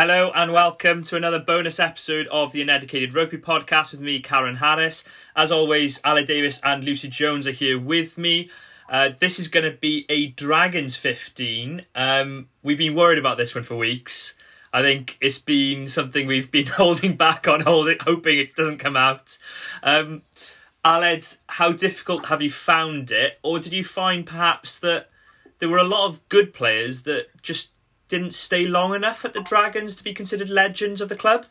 Hello and welcome to another bonus episode of the Uneducated Rugby Podcast with me, Carwyn Harris. As always, Aled Davis and Lucy Jones are here with me. Uh, this is going to be a Dragons 15. Um, we've been worried about this one for weeks. I think it's been something we've been holding back on, holding, hoping it doesn't come out. Um, Aled, how difficult have you found it? Or did you find perhaps that there were a lot of good players that just didn't stay long enough at the Dragons to be considered legends of the club?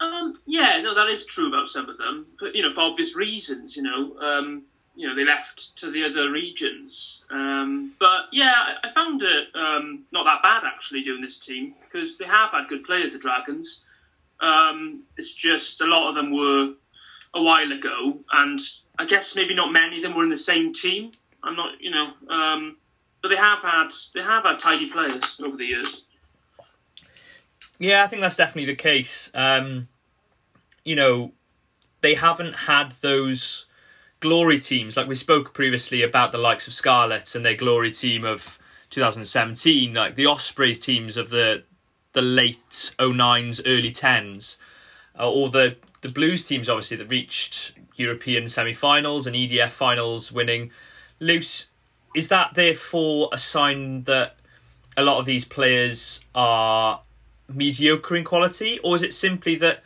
Um, yeah, no, that is true about some of them. For, you know, for obvious reasons. You know, um, you know, they left to the other regions. Um, but yeah, I, I found it um, not that bad actually doing this team because they have had good players, the Dragons. Um, it's just a lot of them were a while ago, and I guess maybe not many of them were in the same team. I'm not, you know, um, but they have had they have had tidy players over the years. Yeah, I think that's definitely the case. Um, you know, they haven't had those glory teams like we spoke previously about the likes of Scarlets and their glory team of 2017, like the Ospreys teams of the the late 09s, early 10s, uh, or the the Blues teams obviously that reached European semi-finals and EDF finals, winning. Luce is that therefore a sign that a lot of these players are mediocre in quality, or is it simply that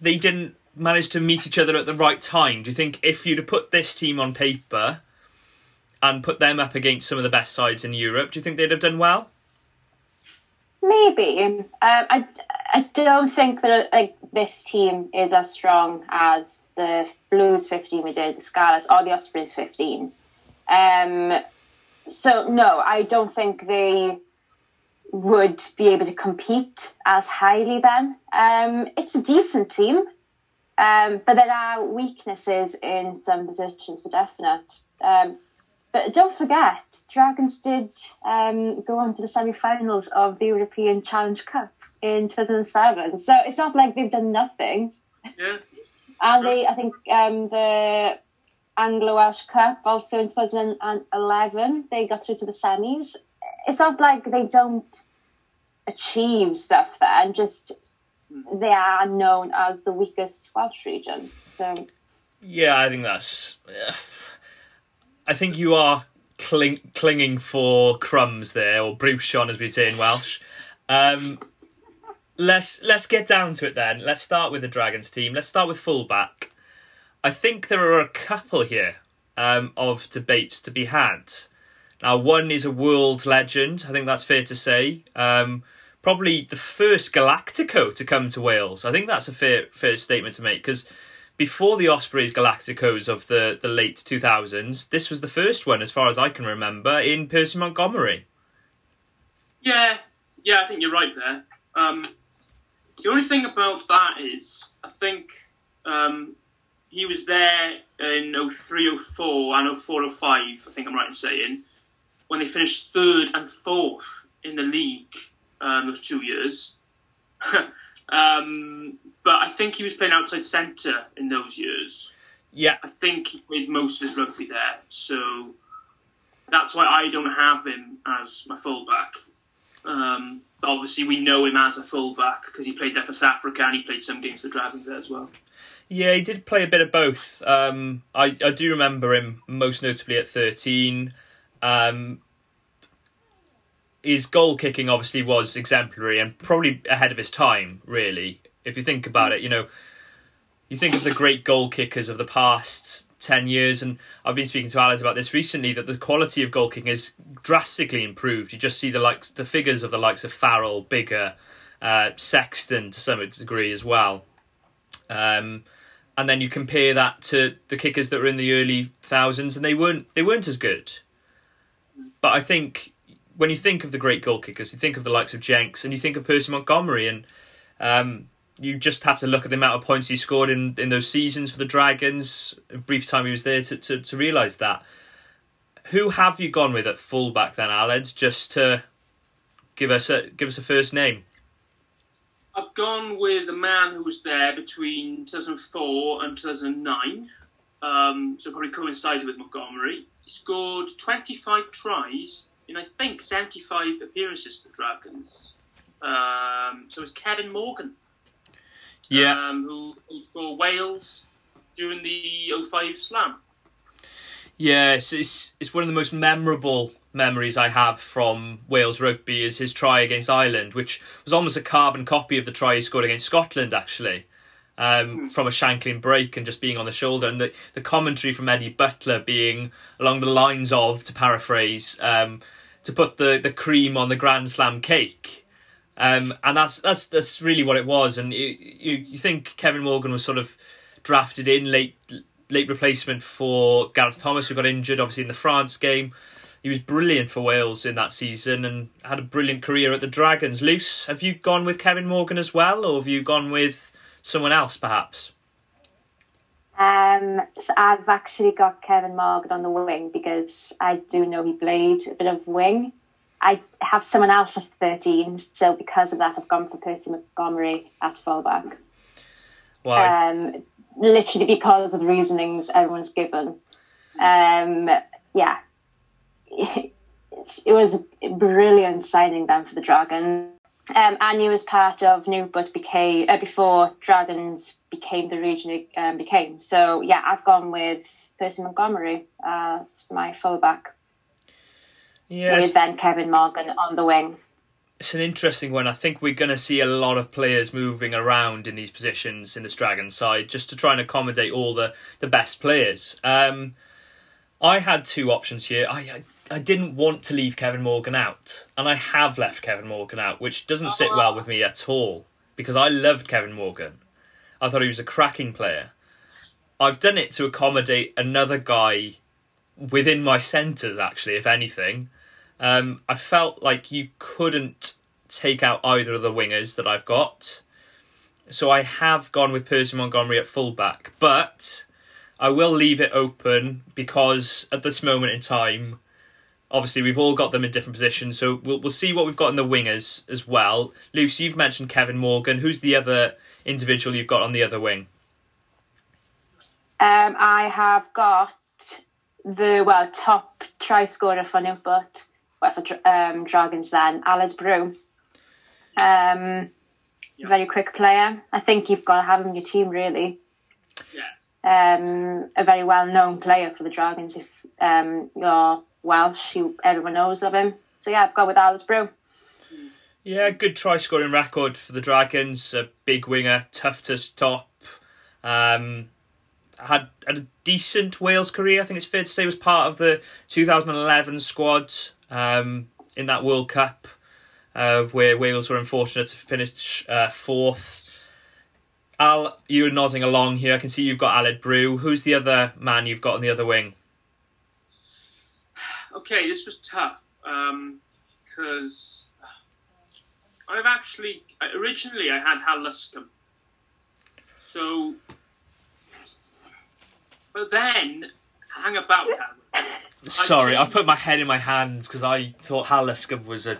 they didn't manage to meet each other at the right time? Do you think if you'd have put this team on paper and put them up against some of the best sides in Europe, do you think they'd have done well? Maybe. Um, I I don't think that like this team is as strong as the Blues 15 we did, the Scarlets, or the Ospreys 15. Um, so no, I don't think they would be able to compete as highly then. Um, it's a decent team, um, but there are weaknesses in some positions for definite. Um, but don't forget, Dragons did um, go on to the semi-finals of the European Challenge Cup in 2007. So it's not like they've done nothing. Yeah. And they, I think um, the Anglo Welsh Cup also in 2011, they got through to the semis. It's not like they don't achieve stuff there, and just they are known as the weakest Welsh region. So, yeah, I think that's. I think you are cling, clinging for crumbs there, or brwsion as we say in Welsh. Um, let's let's get down to it then. Let's start with the Dragons team. Let's start with fullback. I think there are a couple here um, of debates to be had. Now, one is a world legend. I think that's fair to say. Um, probably the first Galactico to come to Wales. I think that's a fair fair statement to make because before the Ospreys Galacticos of the, the late 2000s, this was the first one, as far as I can remember, in Percy Montgomery. Yeah, yeah, I think you're right there. Um, the only thing about that is, I think um, he was there in 03, 04 and 04, 05, I think I'm right in saying, when they finished third and fourth in the league um, those two years. um, but I think he was playing outside centre in those years. Yeah. I think he played most of his rugby there. So that's why I don't have him as my fullback. Um, obviously, we know him as a fullback because he played there for South Africa and he played some games for Dragons there as well. Yeah, he did play a bit of both. Um, I, I do remember him most notably at 13. Um, his goal kicking obviously was exemplary and probably ahead of his time, really. If you think about it, you know, you think of the great goal kickers of the past 10 years, and I've been speaking to Alex about this recently that the quality of goal kicking has drastically improved. You just see the likes, the figures of the likes of Farrell, Biggar, uh, Sexton to some degree as well. Um, and then you compare that to the kickers that were in the early thousands, and they weren't they weren't as good. But I think when you think of the great goal kickers, you think of the likes of Jenks, and you think of Percy Montgomery, and um, you just have to look at the amount of points he scored in, in those seasons for the Dragons. A brief time he was there to to, to realise that. Who have you gone with at fullback then, Aled? Just to give us a give us a first name. I've gone with a man who was there between 2004 and 2009, um, so probably coincided with Montgomery. He scored 25 tries in I think 75 appearances for the Dragons. Um, so it's Kevin Morgan. Yeah. Um, who, who for Wales during the 05 Slam. Yeah, it's, it's it's one of the most memorable memories I have from Wales rugby is his try against Ireland, which was almost a carbon copy of the try he scored against Scotland, actually, um, from a Shanklin break and just being on the shoulder, and the the commentary from Eddie Butler being along the lines of, to paraphrase, um, to put the the cream on the Grand Slam cake. Um, and that's that's that's really what it was. And you, you you think Kevin Morgan was sort of drafted in late late replacement for Gareth Thomas, who got injured, obviously in the France game. He was brilliant for Wales in that season and had a brilliant career at the Dragons. Luce, have you gone with Kevin Morgan as well, or have you gone with someone else, perhaps? Um, so I've actually got Kevin Morgan on the wing because I do know he played a bit of wing. I have someone else at 13, so because of that, I've gone for Percy Montgomery at fullback. Why? Um, literally because of the reasonings everyone's given. Um, yeah, it was a brilliant signing then for the Dragons. Um, and he was part of Newport became uh, before Dragons became the region it um, became. So yeah, I've gone with Percy Montgomery as my fullback, yes, with then Kevin Morgan on the wing. it's an interesting one. I think we're going to see a lot of players moving around in these positions in this Dragon side just to try and accommodate all the, the best players. Um, I had two options here. I, I I didn't want to leave Kevin Morgan out, and I have left Kevin Morgan out, which doesn't sit well with me at all because I loved Kevin Morgan. I thought he was a cracking player. I've done it to accommodate another guy within my centres, actually, if anything. Um, I felt like you couldn't take out either of the wingers that I've got. So I have gone with Percy Montgomery at fullback, but I will leave it open because at this moment in time, obviously we've all got them in different positions. So we'll we'll see what we've got in the wingers as well. Lucy, you've mentioned Kevin Morgan. Who's the other individual you've got on the other wing? Um, I have got the well top try scorer for Newport, well for um, Dragons then, Aled Brew. Um, very quick player. I think you've got to have him in your team really. Yeah. Um, a very well known player for the Dragons. If um, you're Welsh, everyone knows of him. So yeah, I've gone with Aled Brew. Yeah, good try scoring record for the Dragons. A big winger, tough to stop. Um, had had a decent Wales career. I think it's fair to say was part of the 2011 squad um, in that World Cup, uh, where Wales were unfortunate to finish uh, fourth. Al, you're nodding along here. I can see you've got Aled Brew. Who's the other man you've got on the other wing? Okay, this was tough um, because I've actually originally I had Hal Luscombe, so but then hang about. Sorry, changed- I've put my head in my hands because I thought Hal Luscombe was a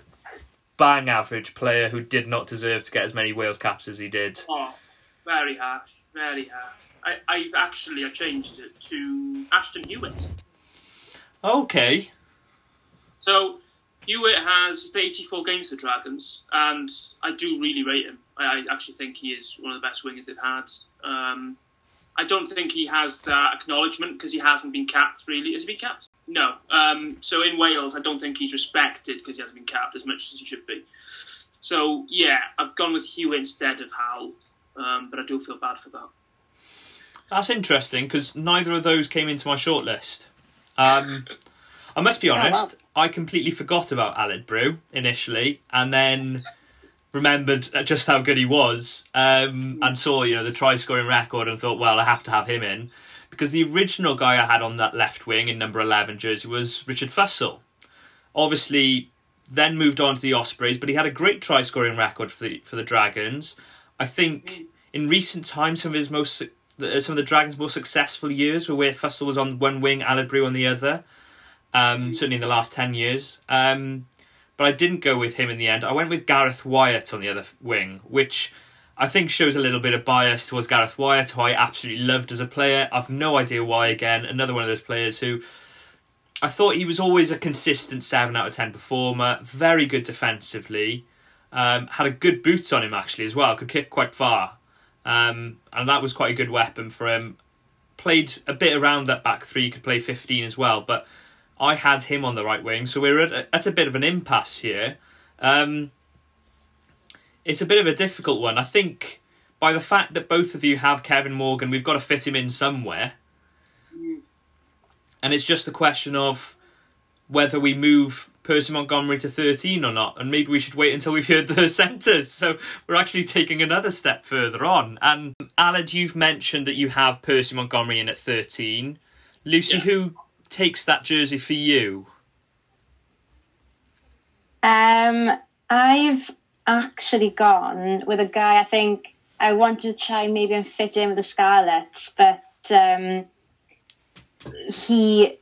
bang average player who did not deserve to get as many Wales caps as he did. Oh, very harsh, very harsh. I, I've actually I changed it to Ashton Hewitt. Okay. So Hewitt has 84 games for Dragons, and I do really rate him. I, I actually think he is one of the best wingers they've had. Um, I don't think he has that acknowledgement because he hasn't been capped really. Has he been capped? No. Um, so in Wales, I don't think he's respected because he hasn't been capped as much as he should be. So yeah, I've gone with Hewitt instead of Howell, um, but I do feel bad for that. That's interesting because neither of those came into my shortlist. Um, I must be honest, I completely forgot about Aled Brew initially, and then remembered just how good he was, um, and saw you know the try scoring record, and thought, well, I have to have him in because the original guy I had on that left wing in number eleven jersey was Richard Fussell. Obviously, then moved on to the Ospreys, but he had a great try scoring record for the for the Dragons. I think in recent times, some of his most some of the Dragons' most successful years were where Fussell was on one wing, Aled Brew on the other. Um, certainly in the last ten years. Um, but I didn't go with him in the end. I went with Gareth Wyatt on the other wing, which I think shows a little bit of bias towards Gareth Wyatt, who I absolutely loved as a player. I've no idea why. Again, another one of those players who I thought he was always a consistent seven out of ten performer. Very good defensively. Um, had a good boot on him actually as well. Could kick quite far, um, and that was quite a good weapon for him. Played a bit around that back three. Could play fifteen as well, but I had him on the right wing, so we're at a, at a bit of an impasse here. Um, it's a bit of a difficult one. I think by the fact that both of you have Kevin Morgan, we've got to fit him in somewhere. And it's just a question of whether we move Percy Montgomery to 13 or not. And maybe we should wait until we've heard the centres. So we're actually taking another step further on. And Aled, you've mentioned that you have Percy Montgomery in at 13. Lucy, yeah. who takes that jersey for you? Um, I've actually gone with a guy I think I wanted to try maybe and fit in with the Scarlets, but um, he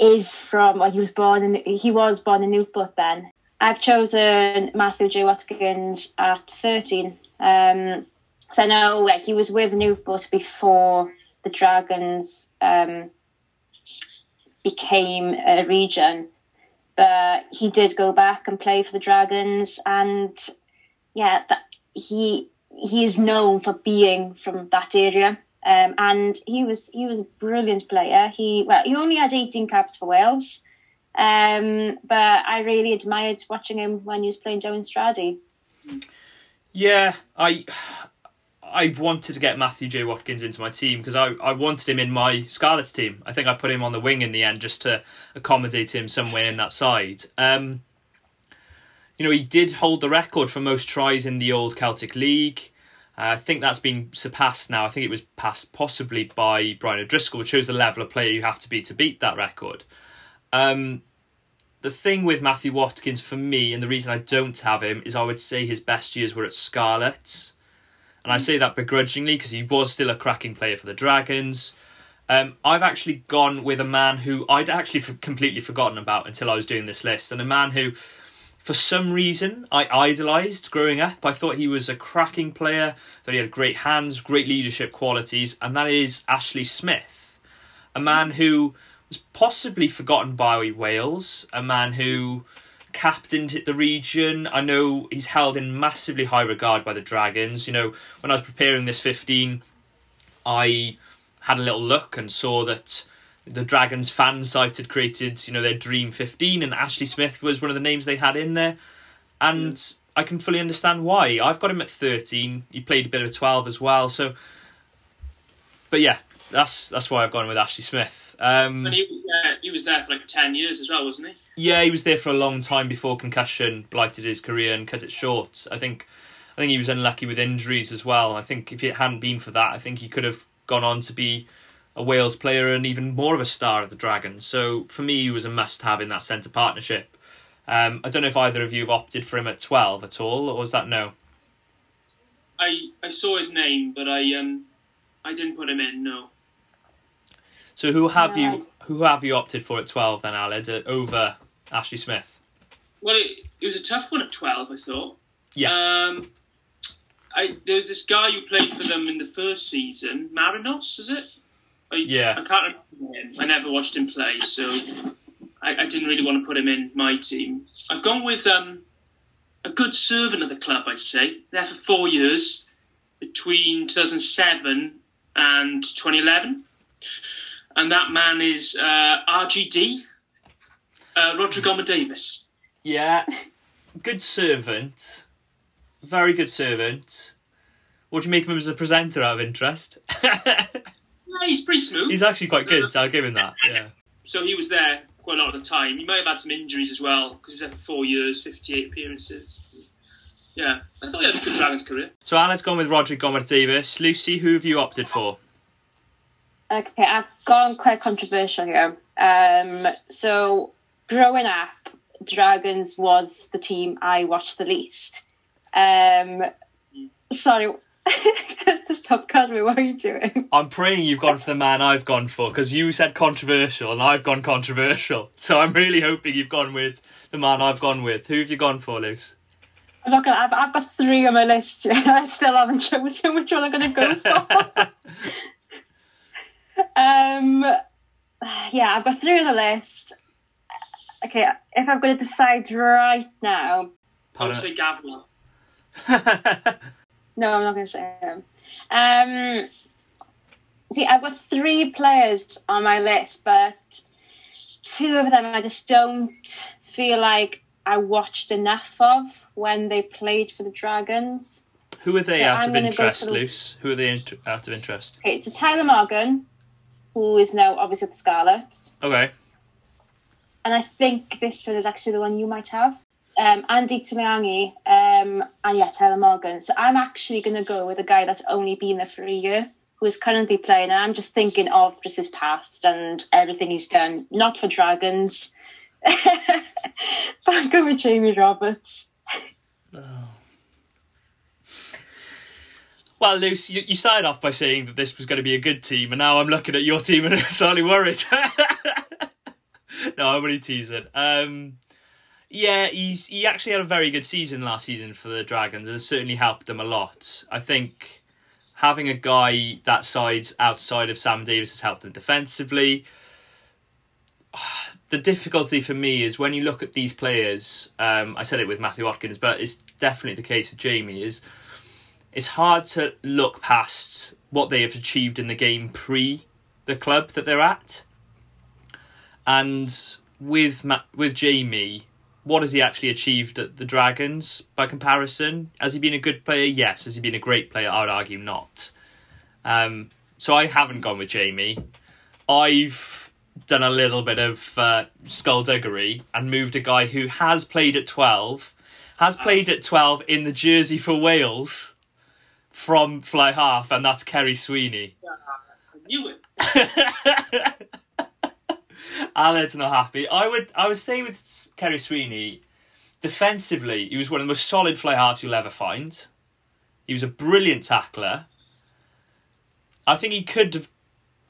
is from, he was born in, he was born in Newport then. I've chosen Matthew J. Watkins at 13. Um, so I know like, he was with Newport before the Dragons um, became a region, but he did go back and play for the Dragons, and yeah, that he he is known for being from that area. Um, and he was he was a brilliant player. He well he only had 18 caps for Wales, um, but I really admired watching him when he was playing down in Stradi. Yeah, I I wanted to get Matthew J Watkins into my team because I, I wanted him in my Scarlets team. I think I put him on the wing in the end just to accommodate him somewhere in that side. Um, you know, he did hold the record for most tries in the old Celtic League. Uh, I think that's been surpassed now. I think it was passed possibly by Brian O'Driscoll, which shows the level of player you have to be to beat that record. Um, the thing with Matthew Watkins for me, and the reason I don't have him, is I would say his best years were at Scarlets. And I say that begrudgingly because he was still a cracking player for the Dragons. Um, I've actually gone with a man who I'd actually completely forgotten about until I was doing this list, and a man who for some reason I idolised growing up. I thought he was a cracking player, that he had great hands, great leadership qualities, and that is Ashley Smith, a man who was possibly forgotten by Wales, a man who captained the region. I know he's held in massively high regard by the Dragons. You know, when I was preparing this 15, I had a little look and saw that the Dragons fan site had created, you know, their Dream 15, and Ashley Smith was one of the names they had in there. And mm. I can fully understand why. I've got him at 13. He played a bit of 12 as well. So, but yeah, that's that's why I've gone with Ashley Smith. Um, and he, he was there for like 10 years as well, wasn't he? Yeah, he was there for a long time before concussion blighted his career and cut it short. I think I think he was unlucky with injuries as well. I think if it hadn't been for that, I think he could have gone on to be a Wales player and even more of a star of the Dragons. So for me, he was a must have in that centre partnership. Um, I don't know if either of you have opted for him at 12 at all, or was that no? I, I saw his name, but I um I didn't put him in. No. So who have no. you who have you opted for at 12 then, Aled, uh, over Ashley Smith? Well, it, it was a tough one at 12, I thought. Yeah. Um, I, there was this guy who played for them in the first season, Marinos, is it? I, yeah. I can't remember him. I never watched him play, so I, I, didn't really want to put him in my team. I've gone with um, a good servant of the club, I'd say. There for four years, between 2007 and 2011. And that man is uh, RGD, uh, Rhodri Gomer Davies. Yeah, good servant. Very good servant. What do you make of him as a presenter out of interest? yeah, he's pretty smooth. He's actually quite good. So I'll give him that. Yeah. So he was there quite a lot of the time. He might have had some injuries as well because he was there for four years, fifty-eight appearances. Yeah, I thought he had a good Dragons career. So Alan's gone with Rhodri Gomer Davies. Lucy, who have you opted for? Okay, I've gone quite controversial here. Um, so growing up, Dragons was the team I watched the least. Um, sorry, Stop, Cadbury, what are you doing? I'm praying you've gone for the man I've gone for because you said controversial and I've gone controversial. So I'm really hoping you've gone with the man I've gone with. Who have you gone for, Luce? I'm not gonna, I've, I've got three on my list. I still haven't chosen which one I'm going to go for. Um, yeah, I've got through the list. okay, if I'm going to decide right now, I would Pardon? say Gavler. no, I'm not going to say him. Um, see, I've got three players on my list, but two of them I just don't feel like I watched enough of when they played for the Dragons. Who are they So out I'm of interest, for the- Luce? Who are they int- out of interest? Okay, so Tyler Morgan, who is now obviously at the Scarlets, Okay. and I think this one is actually the one you might have. Um, Andy Tumiangi, um, and yeah, Tyler Morgan. So I'm actually going to go with a guy that's only been there for a year, who is currently playing, and I'm just thinking of just his past and everything he's done, not for Dragons. but I'm going with Jamie Roberts. Well, Luce, you, you started off by saying that this was going to be a good team, and now I'm looking at your team and I'm slightly worried. no, I'm only teasing. Um, yeah, he's he actually had a very good season last season for the Dragons, and certainly helped them a lot. I think having a guy that side's outside of Sam Davies has helped them defensively. The difficulty for me is when you look at these players. Um, I said it with Matthew Watkins, but it's definitely the case with Jamie. Is it's hard to look past what they have achieved in the game pre the club that they're at. And with Ma- with Jamie, what has he actually achieved at the Dragons by comparison? Has he been a good player? Yes. Has he been a great player? I would argue not. Um, so I haven't gone with Jamie. I've done a little bit of uh, skullduggery and moved a guy who has played at 12, has played at 12 in the jersey for Wales from Fly Half, and that's Ceri Sweeney. I knew it. Alan's not happy. I would I would stay with Ceri Sweeney. Defensively, he was one of the most solid fly halves you'll ever find. He was a brilliant tackler. I think he could have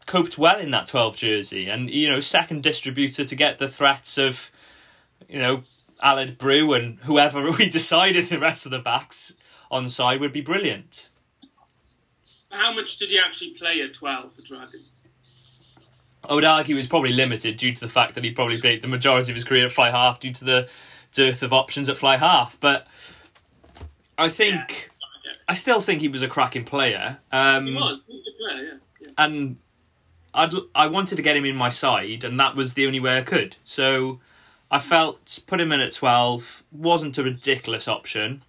coped well in that 12 jersey and, you know, second distributor to get the threats of, you know, Aled Brew and whoever we decided the rest of the backs on side would be brilliant. How much did he actually play at 12 for Dragons? I would argue he's probably limited due to the fact that he probably played the majority of his career at fly half due to the dearth of options at fly half. But I think I still think he was a cracking player. Um, He was. He was a player, yeah. yeah. and I'd I wanted to get him in my side, and that was the only way I could. So I felt put him in at twelve wasn't a ridiculous option.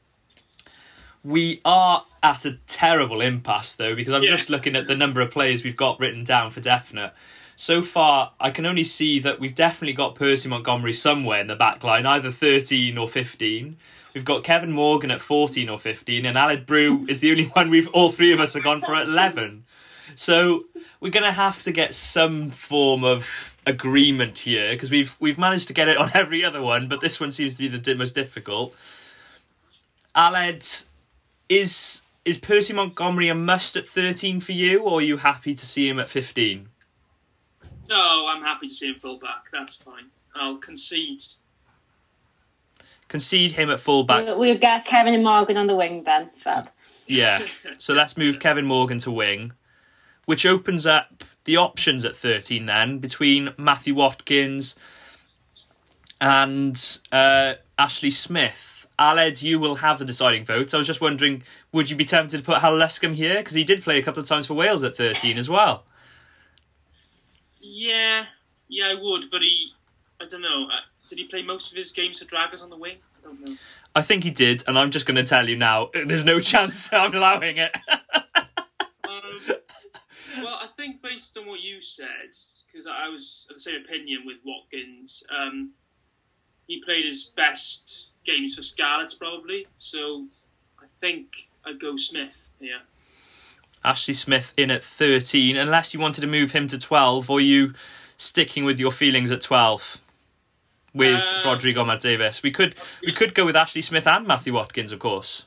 We are at a terrible impasse though, because I'm Yeah. just looking at the number of players we've got written down for definite. So far, I can only see that we've definitely got Percy Montgomery somewhere in the back line, either 13 or 15. We've got Kevin Morgan at 14 or 15, and Aled Brew is the only one we've all three of us have gone for at 11. So we're going to have to get some form of agreement here because we've we've managed to get it on every other one, but this one seems to be the most difficult. Aled, is is Percy Montgomery a must at 13 for you, or are you happy to see him at 15? No, I'm happy to see him full back. That's fine. I'll concede. Concede him at fullback. We'll, we'll get Kevin and Morgan on the wing then, Fab. Yeah. So let's move Kevin Morgan to wing, which opens up the options at 13 then between Matthew Watkins and uh, Ashley Smith. Aled, you will have the deciding vote. I was just wondering, would you be tempted to put Hal Luscombe here? Because he did play a couple of times for Wales at 13 as well. Yeah, yeah, I would, but he, I don't know. Uh, did he play most of his games for Dragons on the wing? I don't know. I think he did, and I'm just going to tell you now, there's no chance I'm allowing it. Um, well, I think based on what you said, because I was of the same opinion with Watkins, um, he played his best games for Scarlets probably. So I think I'd go Smith here. Ashley Smith in at 13, unless you wanted to move him to 12, or you sticking with your feelings at 12 with Uh, Rodrigo Matt Davis. We could we could go with Ashley Smith and Matthew Watkins, of course.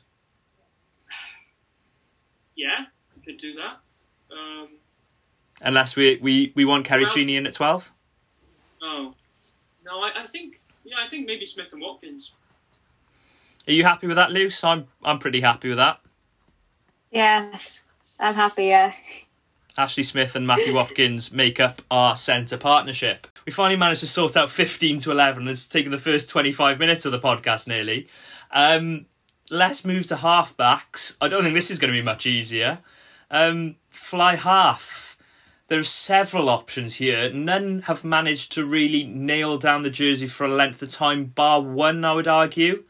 Yeah, we could do that. Um, Unless we we, we want Ceri Well- Sweeney in at 12. oh, no, I, I think yeah, I think maybe Smith and Watkins. Are you happy with that, Luce? I'm I'm pretty happy with that. Yes, I'm happy, yeah. Ashley Smith and Matthew Watkins make up our centre partnership. We finally managed to sort out 15 to 11. It's taken the first 25 minutes of the podcast nearly. Um, let's move to halfbacks. I don't think this is going to be much easier. Um, fly half. There are several options here. None have managed to really nail down the jersey for a length of time, bar one, I would argue.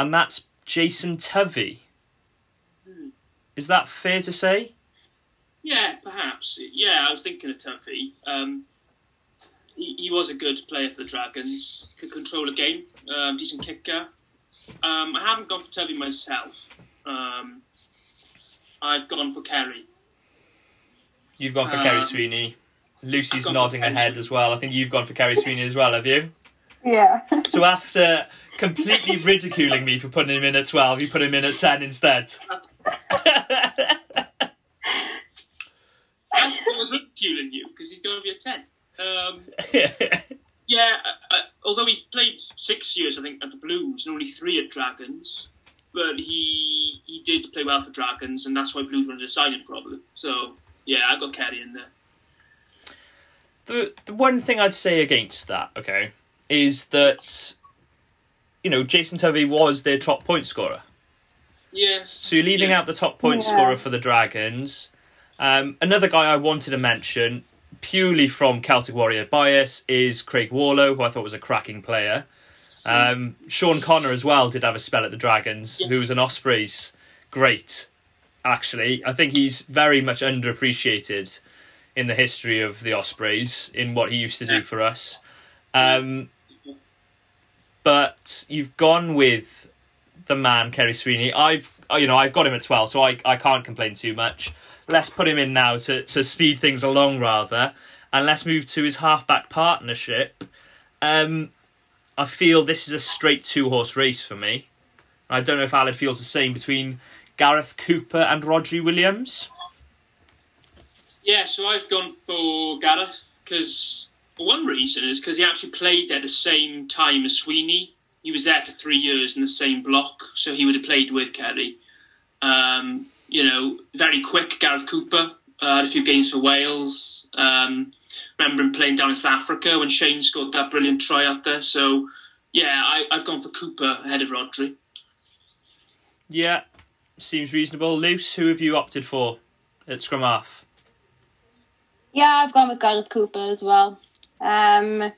And that's Jason Tovey. Is that fair to say? Yeah, perhaps. Yeah, I was thinking of Tovey. Um, he, he was a good player for the Dragons. Could control a game. Um, decent kicker. Um, I haven't gone for Tovey myself. Um, I've gone for Ceri. You've gone for Ceri Um, Sweeney. Lucy's I've gone for nodding her head as well. I think you've gone for Ceri Sweeney as well, have you? Yeah. So after completely ridiculing me for putting him in at 12, you put him in at 10 instead. I was ridiculing you because he's going to be a 10. Um, yeah, uh, uh, although he played six years, I think, at the Blues and only three at Dragons, but he he did play well for Dragons, and that's why Blues sign him, probably. So, yeah, I got Ceri in there. the, the one thing I'd say against that, okay, is that, you know, Jason Tovey was their top point scorer. Yeah, So you're leaving Yeah. out the top point Yeah. scorer for the Dragons. Um, another guy I wanted to mention, purely from Celtic Warrior bias, is Craig Warlow, who I thought was a cracking player. Um, Shaun Connor as well did have a spell at the Dragons, Yeah. who was an Ospreys. Great, actually. I think he's very much underappreciated in the history of the Ospreys in what he used to do Yeah. for us. Um, but you've gone with the man Ceri Sweeney. I've uh, you know I've got him at twelve, so I, I can't complain too much. Let's put him in now to, to speed things along rather, and let's move to his halfback partnership. Um, I feel this is a straight two horse race for me. I don't know if Alan feels the same between Gareth Cooper and Rhodri Williams. yeah. So I've gone for Gareth because one reason is because he actually played there the same time as Sweeney. He was there for three years in the same block, so he would have played with Ceri. Um, you know, very quick. Gareth Cooper uh, had a few games for Wales. Um, remember him playing down in South Africa when Shane scored that brilliant try out there. So, yeah, I, I've gone for Cooper ahead of Rhodri. Yeah, seems reasonable. Luce, who have you opted for at scrum half? Yeah, I've gone with Gareth Cooper as well. Um,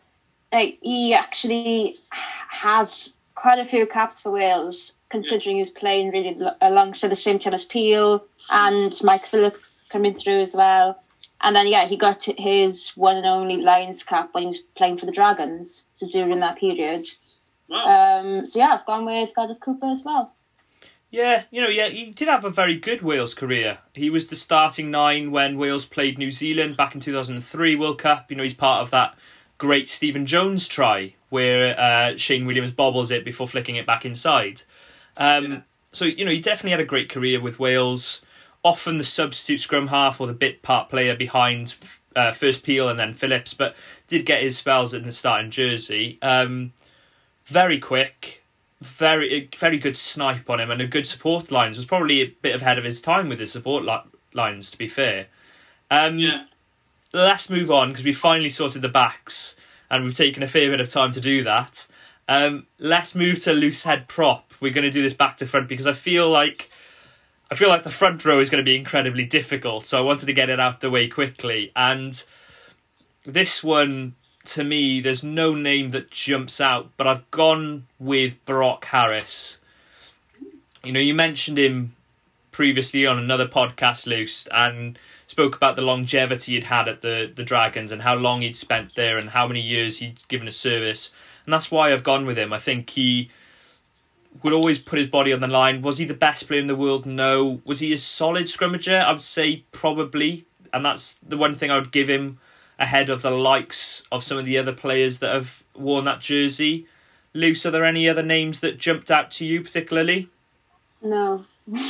he actually has quite a few caps for Wales, considering he was playing really lo- alongside the same time as Peel and Mike Phillips coming through as well. And then, yeah, he got his one and only Lions cap when he was playing for the Dragons, so during that period. Wow. Um, so, yeah, I've gone with Gareth Cooper as well. Yeah, you know, yeah, he did have a very good Wales career. He was the starting nine when Wales played New Zealand back in 2003 World Cup. You know, he's part of that great Stephen Jones try where uh, Shane Williams bobbles it before flicking it back inside. Um, Yeah. So, you know, he definitely had a great career with Wales. Often the substitute scrum half or the bit part player behind uh, first Peel and then Phillips, but did get his spells in the starting jersey. Um, very quick, very very good snipe on him, and a good support lines. Was probably a bit ahead of his time with his support li- lines. To be fair, um, yeah. let's move on because we finally sorted the backs, and we've taken a fair bit of time to do that. Um, let's move to loose head prop. We're going to do this back to front because I feel like I feel like the front row is going to be incredibly difficult. So I wanted to get it out the way quickly. And this one, to me, there's no name that jumps out, but I've gone with Brok Harris. You know, you mentioned him previously on another podcast, Luce, and spoke about the longevity he'd had at the, the Dragons and how long he'd spent there and how many years he'd given a service. And that's why I've gone with him. I think he would always put his body on the line. Was he the best player in the world? No. Was he a solid scrummager? I would say probably. And that's the one thing I would give him ahead of the likes of some of the other players that have worn that jersey. Luce, are there any other names that jumped out to you particularly? No. um,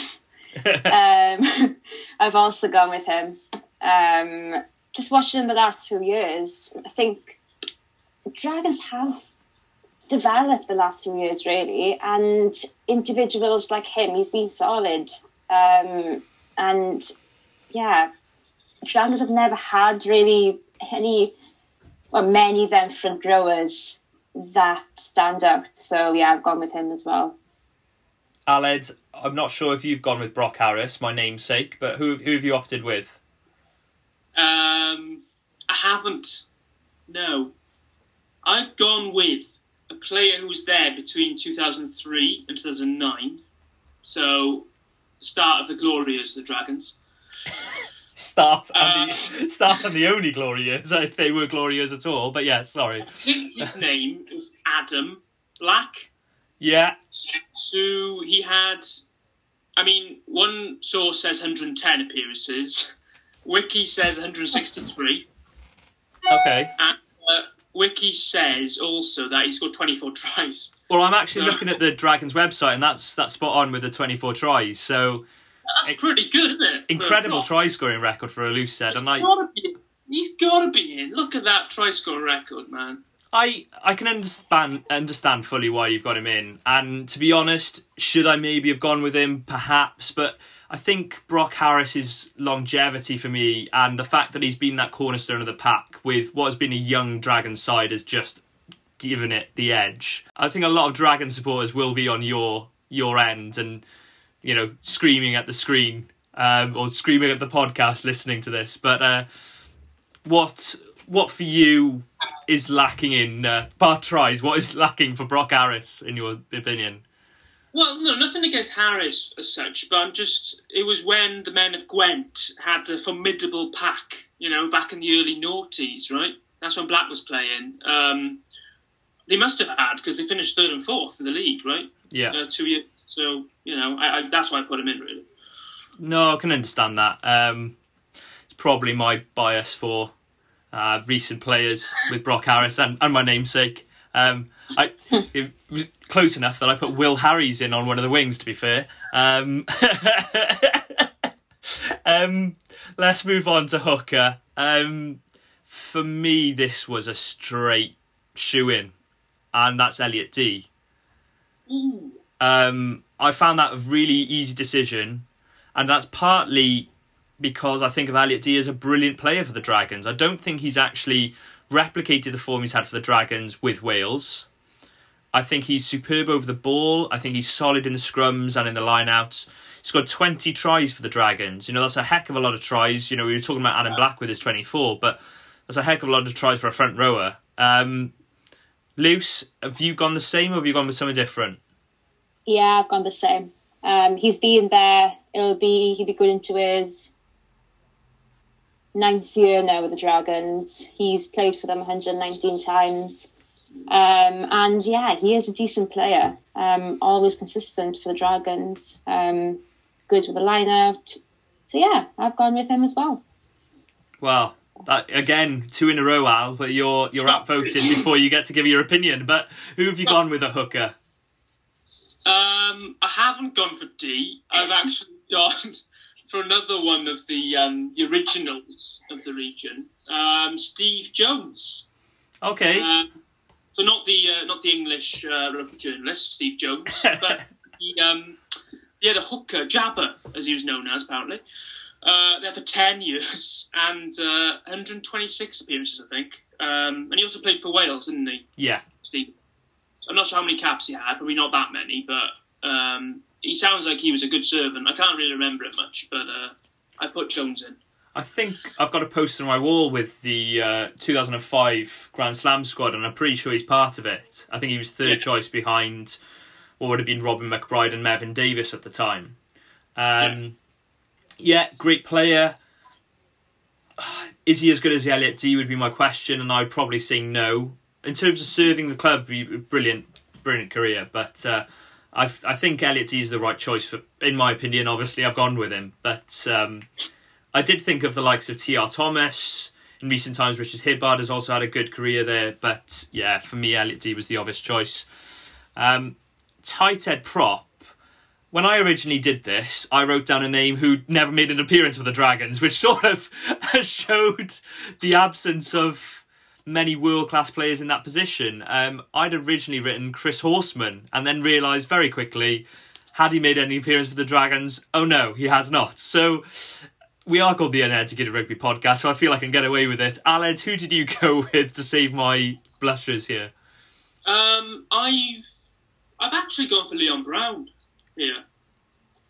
I've also gone with him. Um, just watching the last few years, I think Dragons have developed the last few years, really, and individuals like him, he's been solid. Um, and yeah, Dragons have never had really any, well, many then front rowers that stand out. So yeah, I've gone with him as well. Aled, I'm not sure if you've gone with Brok Harris, my namesake, but who who have you opted with? Um, I haven't. No, I've gone with a player who was there between 2003 and 2009. So, the start of the glory years of the Dragons. Start and the start and the only glory years, if they were glory years at all. But yeah, sorry. His name is Adam Black. Yeah, So he had, I mean, one source says 110 appearances, Wiki says 163, okay. and uh, Wiki says also that he scored 24 tries. Well, I'm actually looking at the Dragons website, and that's that's spot on with the 24 tries. So That's pretty good, it? Incredible try scoring record for a loose set, and I He's gotta be. He's gotta be in. Look at that try scoring record, man. I I can understand understand fully why you've got him in, and to be honest, should I maybe have gone with him? Perhaps, but I think Brok Harris's longevity for me, and the fact that he's been that cornerstone of the pack with what has been a young Dragon side, has just given it the edge. I think a lot of Dragon supporters will be on your your end, and you know, screaming at the screen um, or screaming at the podcast, listening to this. But uh, what what for you is lacking in uh, tries? What is lacking for Brok Harris, in your opinion? Well, no, nothing against Harris as such, but I'm just. It was when the men of Gwent had a formidable pack, you know, back in the early noughties, right? That's when Black was playing. Um, they must have had because they finished third and fourth in the league, right? Yeah, Uh, two years. So you know, I, I, that's why I put him in really. No, I can understand that. Um, it's probably my bias for uh, recent players with Brok Harris and, and my namesake. Um, I it was close enough that I put Will Harries in on one of the wings. To be fair, um, um, let's move on to hooker. Um, for me, this was a straight shoe in, and that's Elliot Dee. Um, I found that a really easy decision, and that's partly because I think of Elliot Dee as a brilliant player for the Dragons. I don't think he's actually replicated the form he's had for the Dragons with Wales. I think he's superb over the ball. I think he's solid in the scrums and in the lineouts. He's got 20 tries for the Dragons. You know, that's a heck of a lot of tries. You know, we were talking about Adam Black with his 24, but that's a heck of a lot of tries for a front rower. Um, Luce, have you gone the same or have you gone with something different? Yeah, I've gone the same. Um, he's been there. It'll be he'll be going into his ninth year now with the Dragons. He's played for them 119 times. Um, and yeah, he is a decent player. Um, always consistent for the Dragons. Um, good with the line out. So yeah, I've gone with him as well. Well, that, again, two in a row, Al. But you're you're outvoted before you get to give your opinion. But who have you gone with a hooker? Um, I haven't gone for Dee. I've actually gone for another one of the um, the originals of the region, um, Steve Jones. Okay, Um, so not the uh, not the English uh, journalist Steve Jones, but he, um, he had a hooker, Jabber, as he was known as apparently. Uh, there for ten years and uh, 126 appearances, I think. Um, and he also played for Wales, didn't he, yeah, Steve? I'm not sure how many caps he had, probably not that many, but um, he sounds like he was a good servant. I can't really remember it much, but uh, I put Jones in. I think I've got a poster on my wall with the uh, 2005 Grand Slam squad, and I'm pretty sure he's part of it. I think he was third Yeah. choice behind what would have been Robin McBryde and Mefin Davies at the time. Um, yeah. great player. Is he as good as Elliot Dee? Would be my question, and I'd probably say no. In terms of serving the club, brilliant, brilliant career. But uh, I, I think Elliot is the right choice for, in my opinion. Obviously, I've gone with him, but um, I did think of the likes of T.R. Thomas. In recent times, Richard Hibbard has also had a good career there. But yeah, for me, Elliot Dee was the obvious choice. Um, tight head prop. When I originally did this, I wrote down a name who never made an appearance for the Dragons, which sort of showed the absence of many world class players in that position. Um, I'd originally written Chris Horseman and then realised very quickly had he made any appearance for the Dragons? Oh no, he has not. So we are called the Uneducated Rugby Podcast, so I feel I can get away with it. Aled, who did you go with to save my blushes here? Um, I've I've actually gone for Leon Brown here.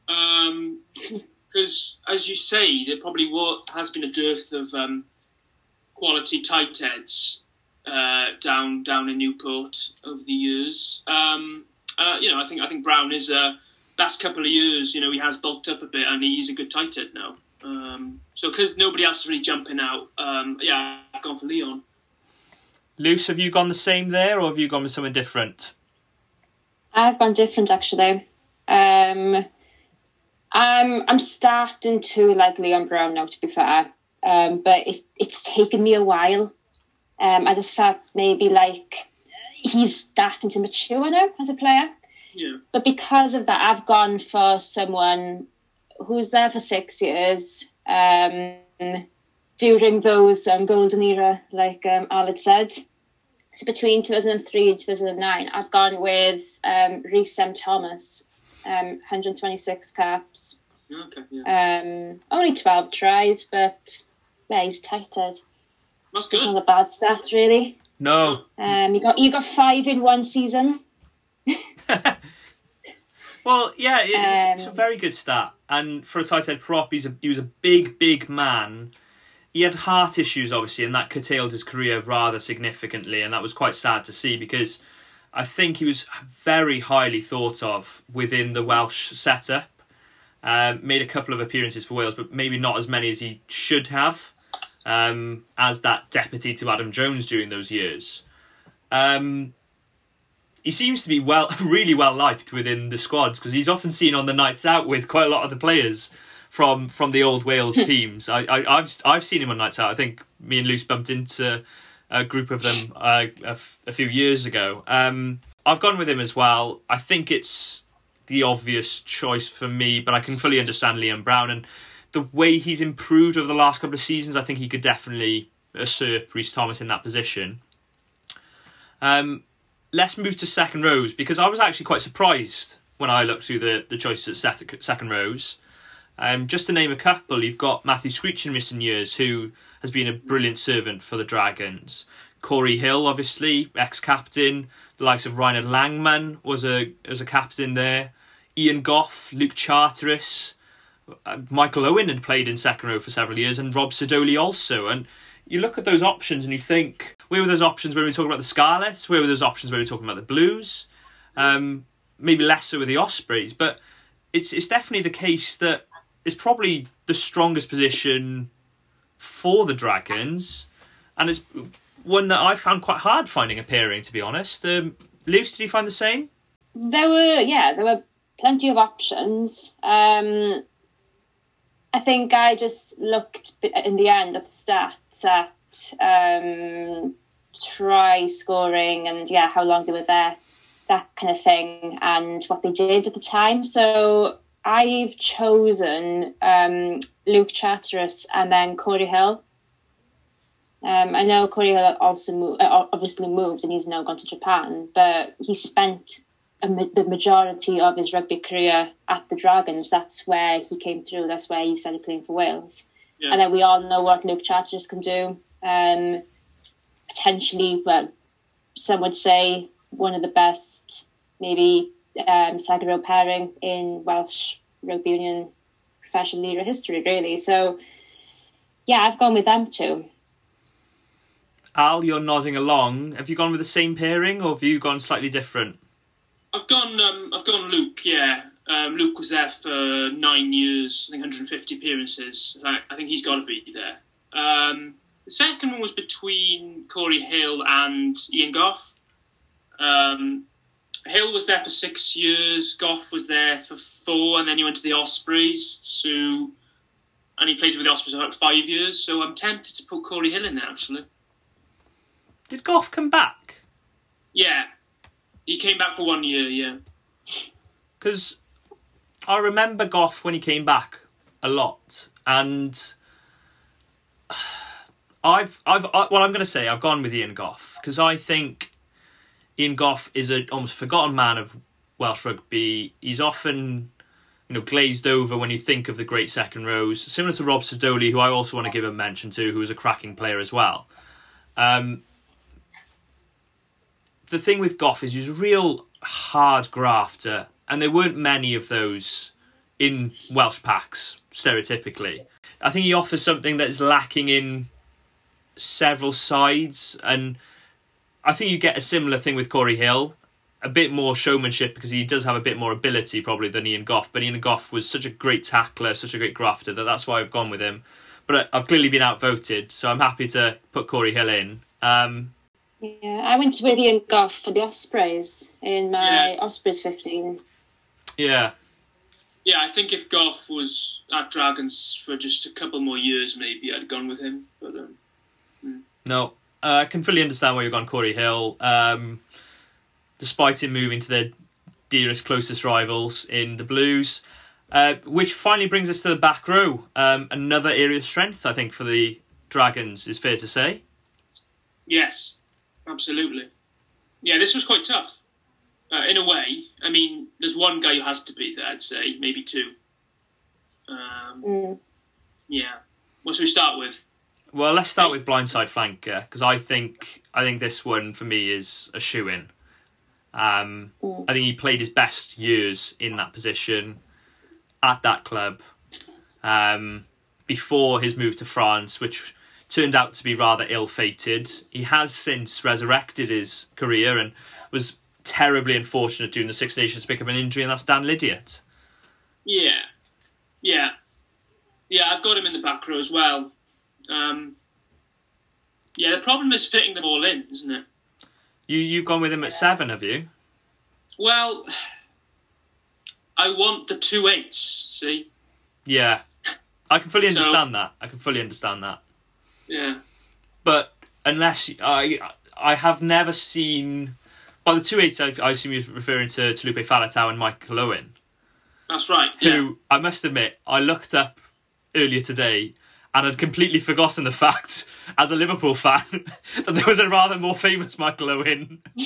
Um, because as you say, there probably wa- has been a dearth of um, quality tight heads uh, down down in Newport over the years. Um, uh, you know, I think I think Brown is a last couple of years. You know, he has bulked up a bit and he's a good tight head now. Um, so because nobody else is really jumping out, um, yeah, I've gone for Leon. Luce, have you gone the same there, or have you gone with something different? I've gone different actually. Um, I'm I'm starting to like Leon Brown now. To be fair, um, but it, it's taken me a while. Um, I just felt maybe like he's starting to mature now as a player. Yeah. But because of that, I've gone for someone who's there for six years um, during those um, golden era, like um, Aled said. So between 2003 and 2009, I've gone with um, Rhys M. Thomas, um, 126 caps, Okay. Yeah. um, only 12 tries, but yeah, he's tighted. That's It's good. not a bad stat, really. No. Um, you got you got five in one season. Well, yeah, it- it's, it's a Um, very good stat. And for a tight head prop, he's a, he was a big, big man. He had heart issues, obviously, and that curtailed his career rather significantly. And that was quite sad to see because I think he was very highly thought of within the Welsh setup. Um, made a couple of appearances for Wales, but maybe not as many as he should have um, as that deputy to Adam Jones during those years. Um, he seems to be well, really well liked within the squads because he's often seen on the nights out with quite a lot of the players from from the old Wales teams. I, I I've I've seen him on nights out. I think me and Luce bumped into a group of them uh, a, f- a few years ago. Um, I've gone with him as well. I think it's the obvious choice for me, but I can fully understand Leon Brown and the way he's improved over the last couple of seasons. I think he could definitely usurp Rhys Thomas in that position. Um, let's move to second rows because I was actually quite surprised when I looked through the, the choices at second rows. Um, just to name a couple, you've got Matthew Screech in recent years, who has been a brilliant servant for the Dragons. Cory Hill, obviously, ex-captain. The likes of Rynard Landman was a as a captain there. Ian Gough, Luke Charteris, Michael Owen had played in second row for several years, and Rob Sidoli also. And you look at those options and you think, where were those options when we were talking about the Scarlets? Where were those options when we were talking about the Blues? Um, maybe less so with the Ospreys, but it's it's definitely the case that it's probably the strongest position for the Dragons, and it's one that I found quite hard finding a pairing. To be honest, um, Luce, did you find the same? There were yeah, there were plenty of options. Um, I think I just looked in the end at the stats at um, try scoring and yeah, how long they were there, that kind of thing, and what they did at the time. So I've chosen um, Luke Charteris and then Cory Hill. Um, I know Cory Hill also moved, uh, obviously moved and he's now gone to Japan, but he spent the majority of his rugby career at the Dragons. That's where he came through. That's where he started playing for Wales. Yeah. And then we all know what Luke Charteris can do. Um, potentially, well, some would say one of the best, maybe um, second row pairing in Welsh rugby union professional leader history, really. So, yeah, I've gone with them too. Al, you're nodding along. Have you gone with the same pairing, or have you gone slightly different? I've gone. Um, I've gone. Luke. Yeah. Um, Luke was there for nine years. I think 150 appearances. I, I think he's got to be there. Um, the second one was between Cory Hill and Ian Gough. Um, Hill was there for six years. Gough was there for four, and then he went to the Ospreys. So, and he played with the Ospreys for about five years. So I'm tempted to put Cory Hill in there. Actually, Did Gough come back? yeah, he came back for one year. Yeah. Because I remember Gough when he came back a lot, and I've I've I, well, I'm going to say I've gone with Ian Gough because I think Ian Gough is a almost forgotten man of Welsh rugby. He's often you know glazed over when you think of the great second rows, similar to Rob Sidoli, who I also want to give a mention to, who was a cracking player as well. Um, the thing with Gough is he's a real hard grafter, and there weren't many of those in Welsh packs stereotypically. I think he offers something that is lacking in several sides, and I think you get a similar thing with Cory Hill. A bit more showmanship because he does have a bit more ability probably than Ian Gough, But Ian Gough was such a great tackler, such a great grafter that that's why I've gone with him. But I've clearly been outvoted, so I'm happy to put Cory Hill in. Um, yeah, I went with Ian Gough for the Ospreys in my Yeah. Ospreys 15. yeah, Yeah, I think if Gough was at Dragons for just a couple more years, maybe I'd have gone with him. But um, No, uh, I can fully understand why you've gone Cory Hill. Um, despite him moving to their dearest, closest rivals in the Blues, uh, which finally brings us to the back row. Um, another area of strength, I think, for the Dragons is fair to say. yes, absolutely. Yeah, this was quite tough. Uh, in a way, I mean, there's one guy who has to be there. I'd say maybe two. Um, Mm. yeah. What should we start with? Well, let's start with blindside flanker because I think I think this one for me is a shoe in. Um, Mm. I think he played his best years in that position at that club um, before his move to France, which turned out to be rather ill-fated. He has since resurrected his career and was terribly unfortunate during the Six Nations to pick up an injury, and that's Dan Lydiate. Yeah, yeah, yeah. I've got him in the back row as well. Um, yeah, the problem is fitting them all in, isn't it? You you've gone with him at seven, have you? Well, I want the two eights. See, Yeah, I can fully So- understand that. I can fully understand that. Yeah, but unless I I have never seen by the two eights I, I assume you're referring to, to Lupe Faletau and Michael Owen that's right. Yeah. who I must admit I looked up earlier today and had completely forgotten the fact as a Liverpool fan that there was a rather more famous Michael Owen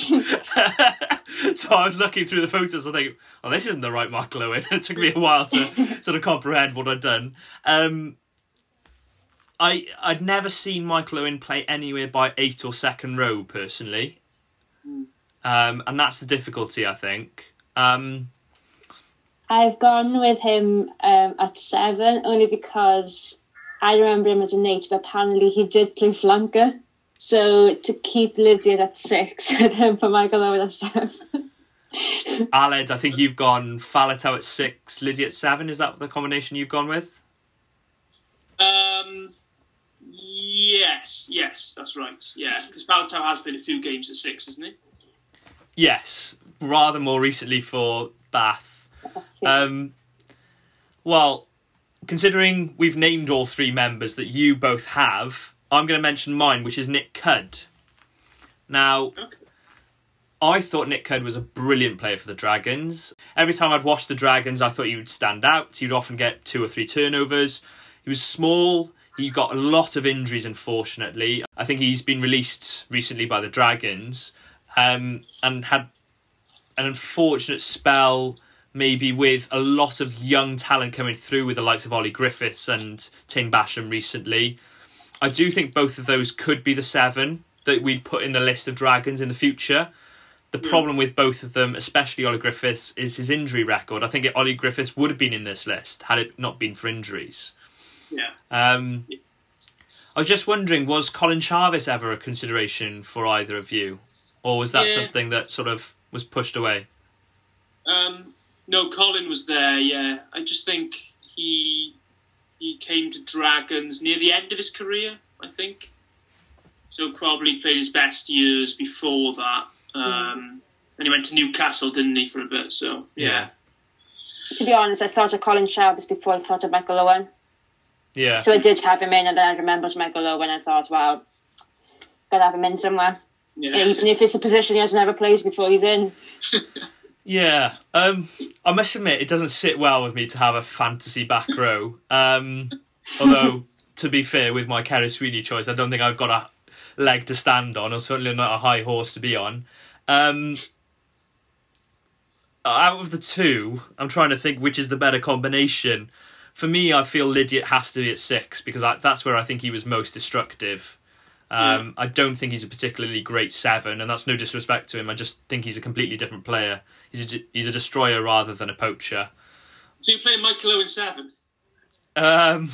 so I was looking through the photos and thinking oh this isn't the right Michael Owen it took me a while to sort of comprehend what I'd done um I I'd never seen Michael Owen play anywhere by eight or second row personally, um, and that's the difficulty I think. Um, I've gone with him um, at seven only because I remember him as a but apparently he did play flanker. So to keep Lydiate six and then for Michael Owen at seven. Aled, I think you've gone Faletau at six, Lydiate seven. Is that the combination you've gone with? Um, yes, yes, that's right. Yeah, because Faletau has been a few games at six, hasn't he? Yes, rather more recently for Bath. Um, well, considering we've named all three members that you both have, I'm going to mention mine, which is Nic Cudd. Now, Okay. I thought Nic Cudd was a brilliant player for the Dragons. Every time I'd watch the Dragons, I thought he would stand out. He'd often get two or three turnovers. He was small. He got a lot of injuries, unfortunately. I think he's been released recently by the Dragons um, and had an unfortunate spell, maybe with a lot of young talent coming through with the likes of Ollie Griffiths and Taine Basham recently. I do think both of those could be the seven that we'd put in the list of Dragons in the future. The problem with both of them, especially Ollie Griffiths, is his injury record. I think Ollie Griffiths would have been in this list had it not been for injuries. Yeah. Um, I was just wondering, was Colin Charvis ever a consideration for either of you, or was that Yeah. something that sort of was pushed away? Um, no, Colin was there. Yeah, I just think he he came to Dragons near the end of his career. I think so. Probably played his best years before that. Um, and he went to Newcastle, didn't he, for a bit? So yeah, To be honest, I thought of Colin Charvis before I thought of Michael Owen. Yeah, So I did have him in, and then I remembered Michael Owen. I thought, wow, gotta have him in somewhere. yeah. Even if it's a position he has never played before, he's in. yeah. Um, I must admit, it doesn't sit well with me to have a fantasy back row. Um, although, to be fair, with my Ceri Sweeney choice, I don't think I've got a leg to stand on, or certainly not a high horse to be on. Um, out of the two, I'm trying to think which is the better combination. For me, I feel Lydiate has to be at six because I, that's where I think he was most destructive. Um, I don't think he's a particularly great seven, and that's no disrespect to him. I just think he's a completely different player. He's a, he's a destroyer rather than a poacher. So you're playing Michael Owen seven? Um,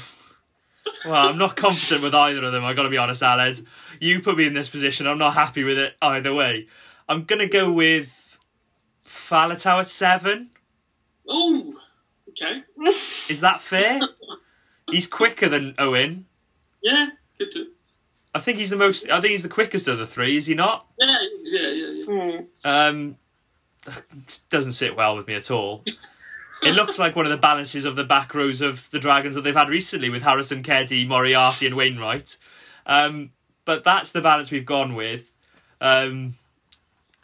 well, I'm not confident with either of them. I've got to be honest, Aled. You put me in this position. I'm not happy with it either way. I'm gonna go with Faletau at seven. Oh, okay. Is that fair? he's quicker than Owen. Yeah, good to. I think he's the most. I think he's the quickest of the three. Is he not? Yeah, yeah, yeah, yeah. Mm. Um, doesn't sit well with me at all. It looks like one of the balances of the back rows of the Dragons that they've had recently with Harrison Keddie, Moriarty, and Wainwright. Um, but that's the balance we've gone with. Um,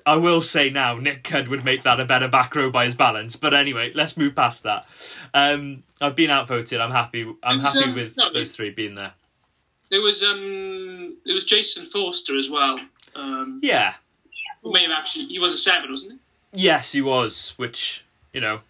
I will say now, Nic Cudd would make that a better back row by his balance. But anyway, let's move past that. Um, I've been outvoted. I'm happy. I'm happy um, with no, those three being there. There was um, there was Jason Forster as well. Um, Yeah. who may have actually he was a seven, wasn't he? Yes, he was. Which you know,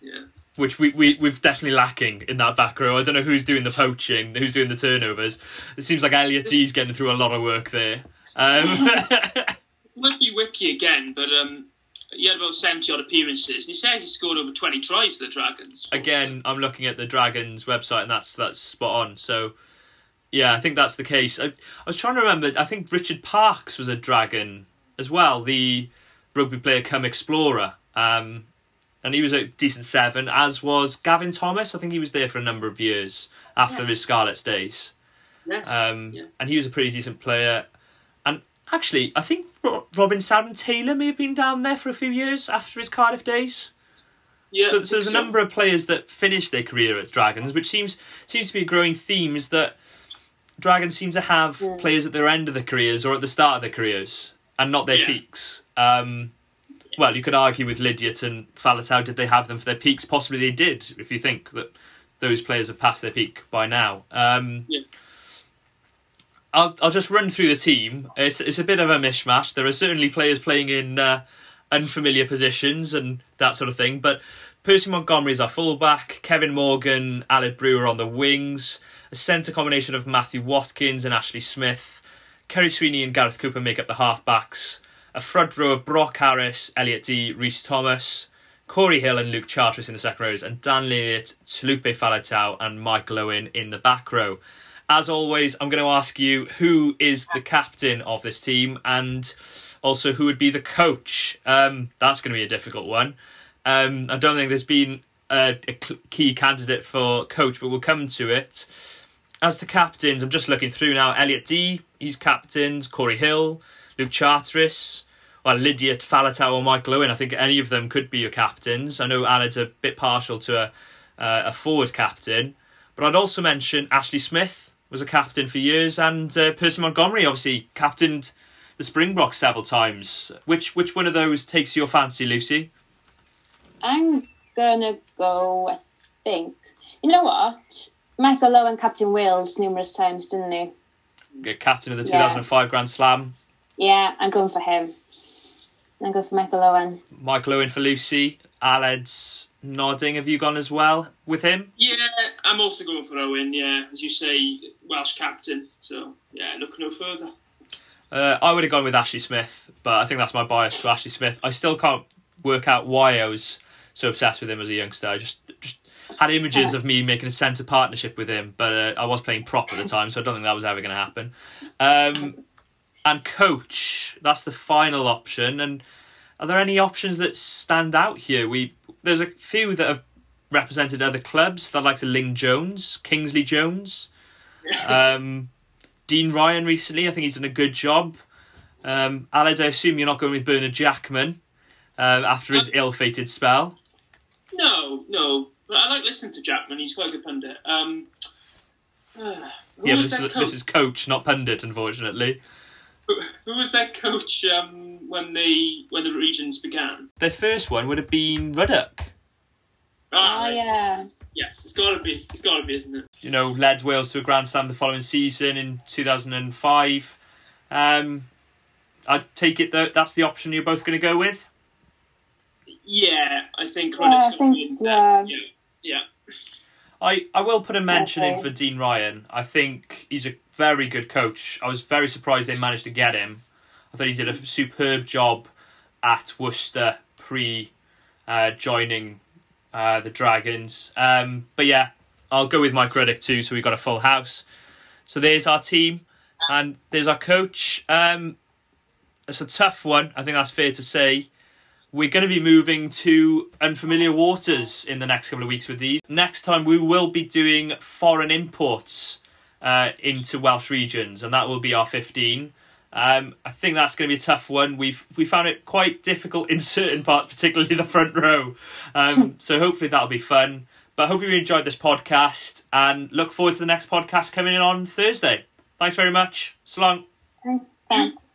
Yeah. which we, we, we've definitely lacking in that back row. I don't know who's doing the poaching, who's doing the turnovers. It seems like Elliot Dee's getting through a lot of work there. Um, Be wiki again, but um, he had about seventy odd appearances, and he says he scored over twenty tries for the Dragons. again, I'm looking at the Dragons website, and that's that's spot on. So, yeah, I think that's the case. I, I was trying to remember. I think Richard Parks was a Dragon as well, the rugby player come explorer. Um, and he was a decent seven, as was Gavin Thomas. I think he was there for a number of years after his Scarlets days. yes. Um, yeah. And he was a pretty decent player. Actually, I think Ro- Robin Sowden Taylor may have been down there for a few years after his Cardiff days. yeah. So, so there's a number of players that finished their career at Dragons, which seems seems to be a growing theme. Is that Dragons seem to have players at their end of their careers or at the start of their careers, and not their Yeah. peaks. Um, well, you could argue with Lydiate and Faletau, did they have them for their peaks? Possibly they did, if you think that those players have passed their peak by now. Um, Yeah. I'll I'll just run through the team. It's it's a bit of a mishmash. There are certainly players playing in uh, unfamiliar positions and that sort of thing. But Percy Montgomery is our fullback. Kevin Morgan, Aled Brew on the wings. A centre combination of Matthew Watkins and Ashley Smith. Ceri Sweeney and Gareth Cooper make up the halfbacks. A front row of Brok Harris, Elliot Dee, Rhys Thomas. Cory Hill and Luke Charteris in the second rows, and Dan Lydiate, Taulupe Faletau, and Michael Owen in the back row. As always, I'm going to ask you who is the captain of this team and also who would be the coach. Um, that's going to be a difficult one. Um, I don't think there's been a, a key candidate for coach, but we'll come to it. As the captains, I'm just looking through now. Elliot Dee, he's captains. Cory Hill, Luke Charteris, well, Lydiate Faletau or Michael Owen. I think any of them could be your captains. I know Aled's a bit partial to a, uh, a forward captain, but I'd also mention Ashley Smith was a captain for years, and uh, Percy Montgomery obviously captained the Springboks several times. Which which one of those takes your fancy, Lucy? I'm gonna go. I think you know what. Michael Owen captain Wales numerous times, didn't he? Captain of the Yeah. 2005 Grand Slam. Yeah, I'm going for him. I'm going for Michael Owen. Michael Owen for Lucy. Aled's nodding. Have you gone as well with him? Yeah, I'm also going for Owen. Yeah, as you say, Welsh captain. So yeah, look no further. Uh, I would have gone with Ashley Smith, but I think that's my bias to Ashley Smith. I still can't work out why I was so obsessed with him as a youngster. I just just had images of me making a centre partnership with him, but uh, I was playing prop at the time, so I don't think that was ever going to happen. Um, and coach, that's the final option. And are there any options that stand out here? We there's a few that have represented other clubs. That like to Lyn Jones, Kingsley Jones. Um, Dean Ryan recently. I think he's done a good job. Um, Aled, I assume you're not going with Bernard Jackman uh, after his ill-fated spell. No, no. But I like listening to Jackman. He's quite a good pundit. Um, uh, Yeah, but this is coach? this is coach, not pundit, unfortunately. Who, who was their coach um, when they when the regions began? Their first one would have been Ruddock. Ah, Oh yeah. Yes, it's got to be. It's got to be, isn't it? You know, led Wales to a Grand Slam the following season in 2005. Um, I take it that that's the option you're both going to go with. I think Yeah, I think, gonna yeah. win. yeah, yeah. I, I will put a mention in for Dean Ryan. I think he's a very good coach. I was very surprised they managed to get him. I thought he did a superb job at Worcester pre uh, joining uh, the Dragons. Um, but yeah, I'll go with Mike Ruddock too. So we've got a full house. So there's our team, and there's our coach. Um, it's a tough one. I think that's fair to say. We're going to be moving to unfamiliar waters in the next couple of weeks with these. Next time, we will be doing foreign imports uh, into Welsh regions, and that will be our 15. Um, I think that's going to be a tough one. We've we found it quite difficult in certain parts, particularly the front row. Um, so hopefully that'll be fun. But I hope you enjoyed this podcast and look forward to the next podcast coming in on Thursday. Thanks very much. So long. Thanks.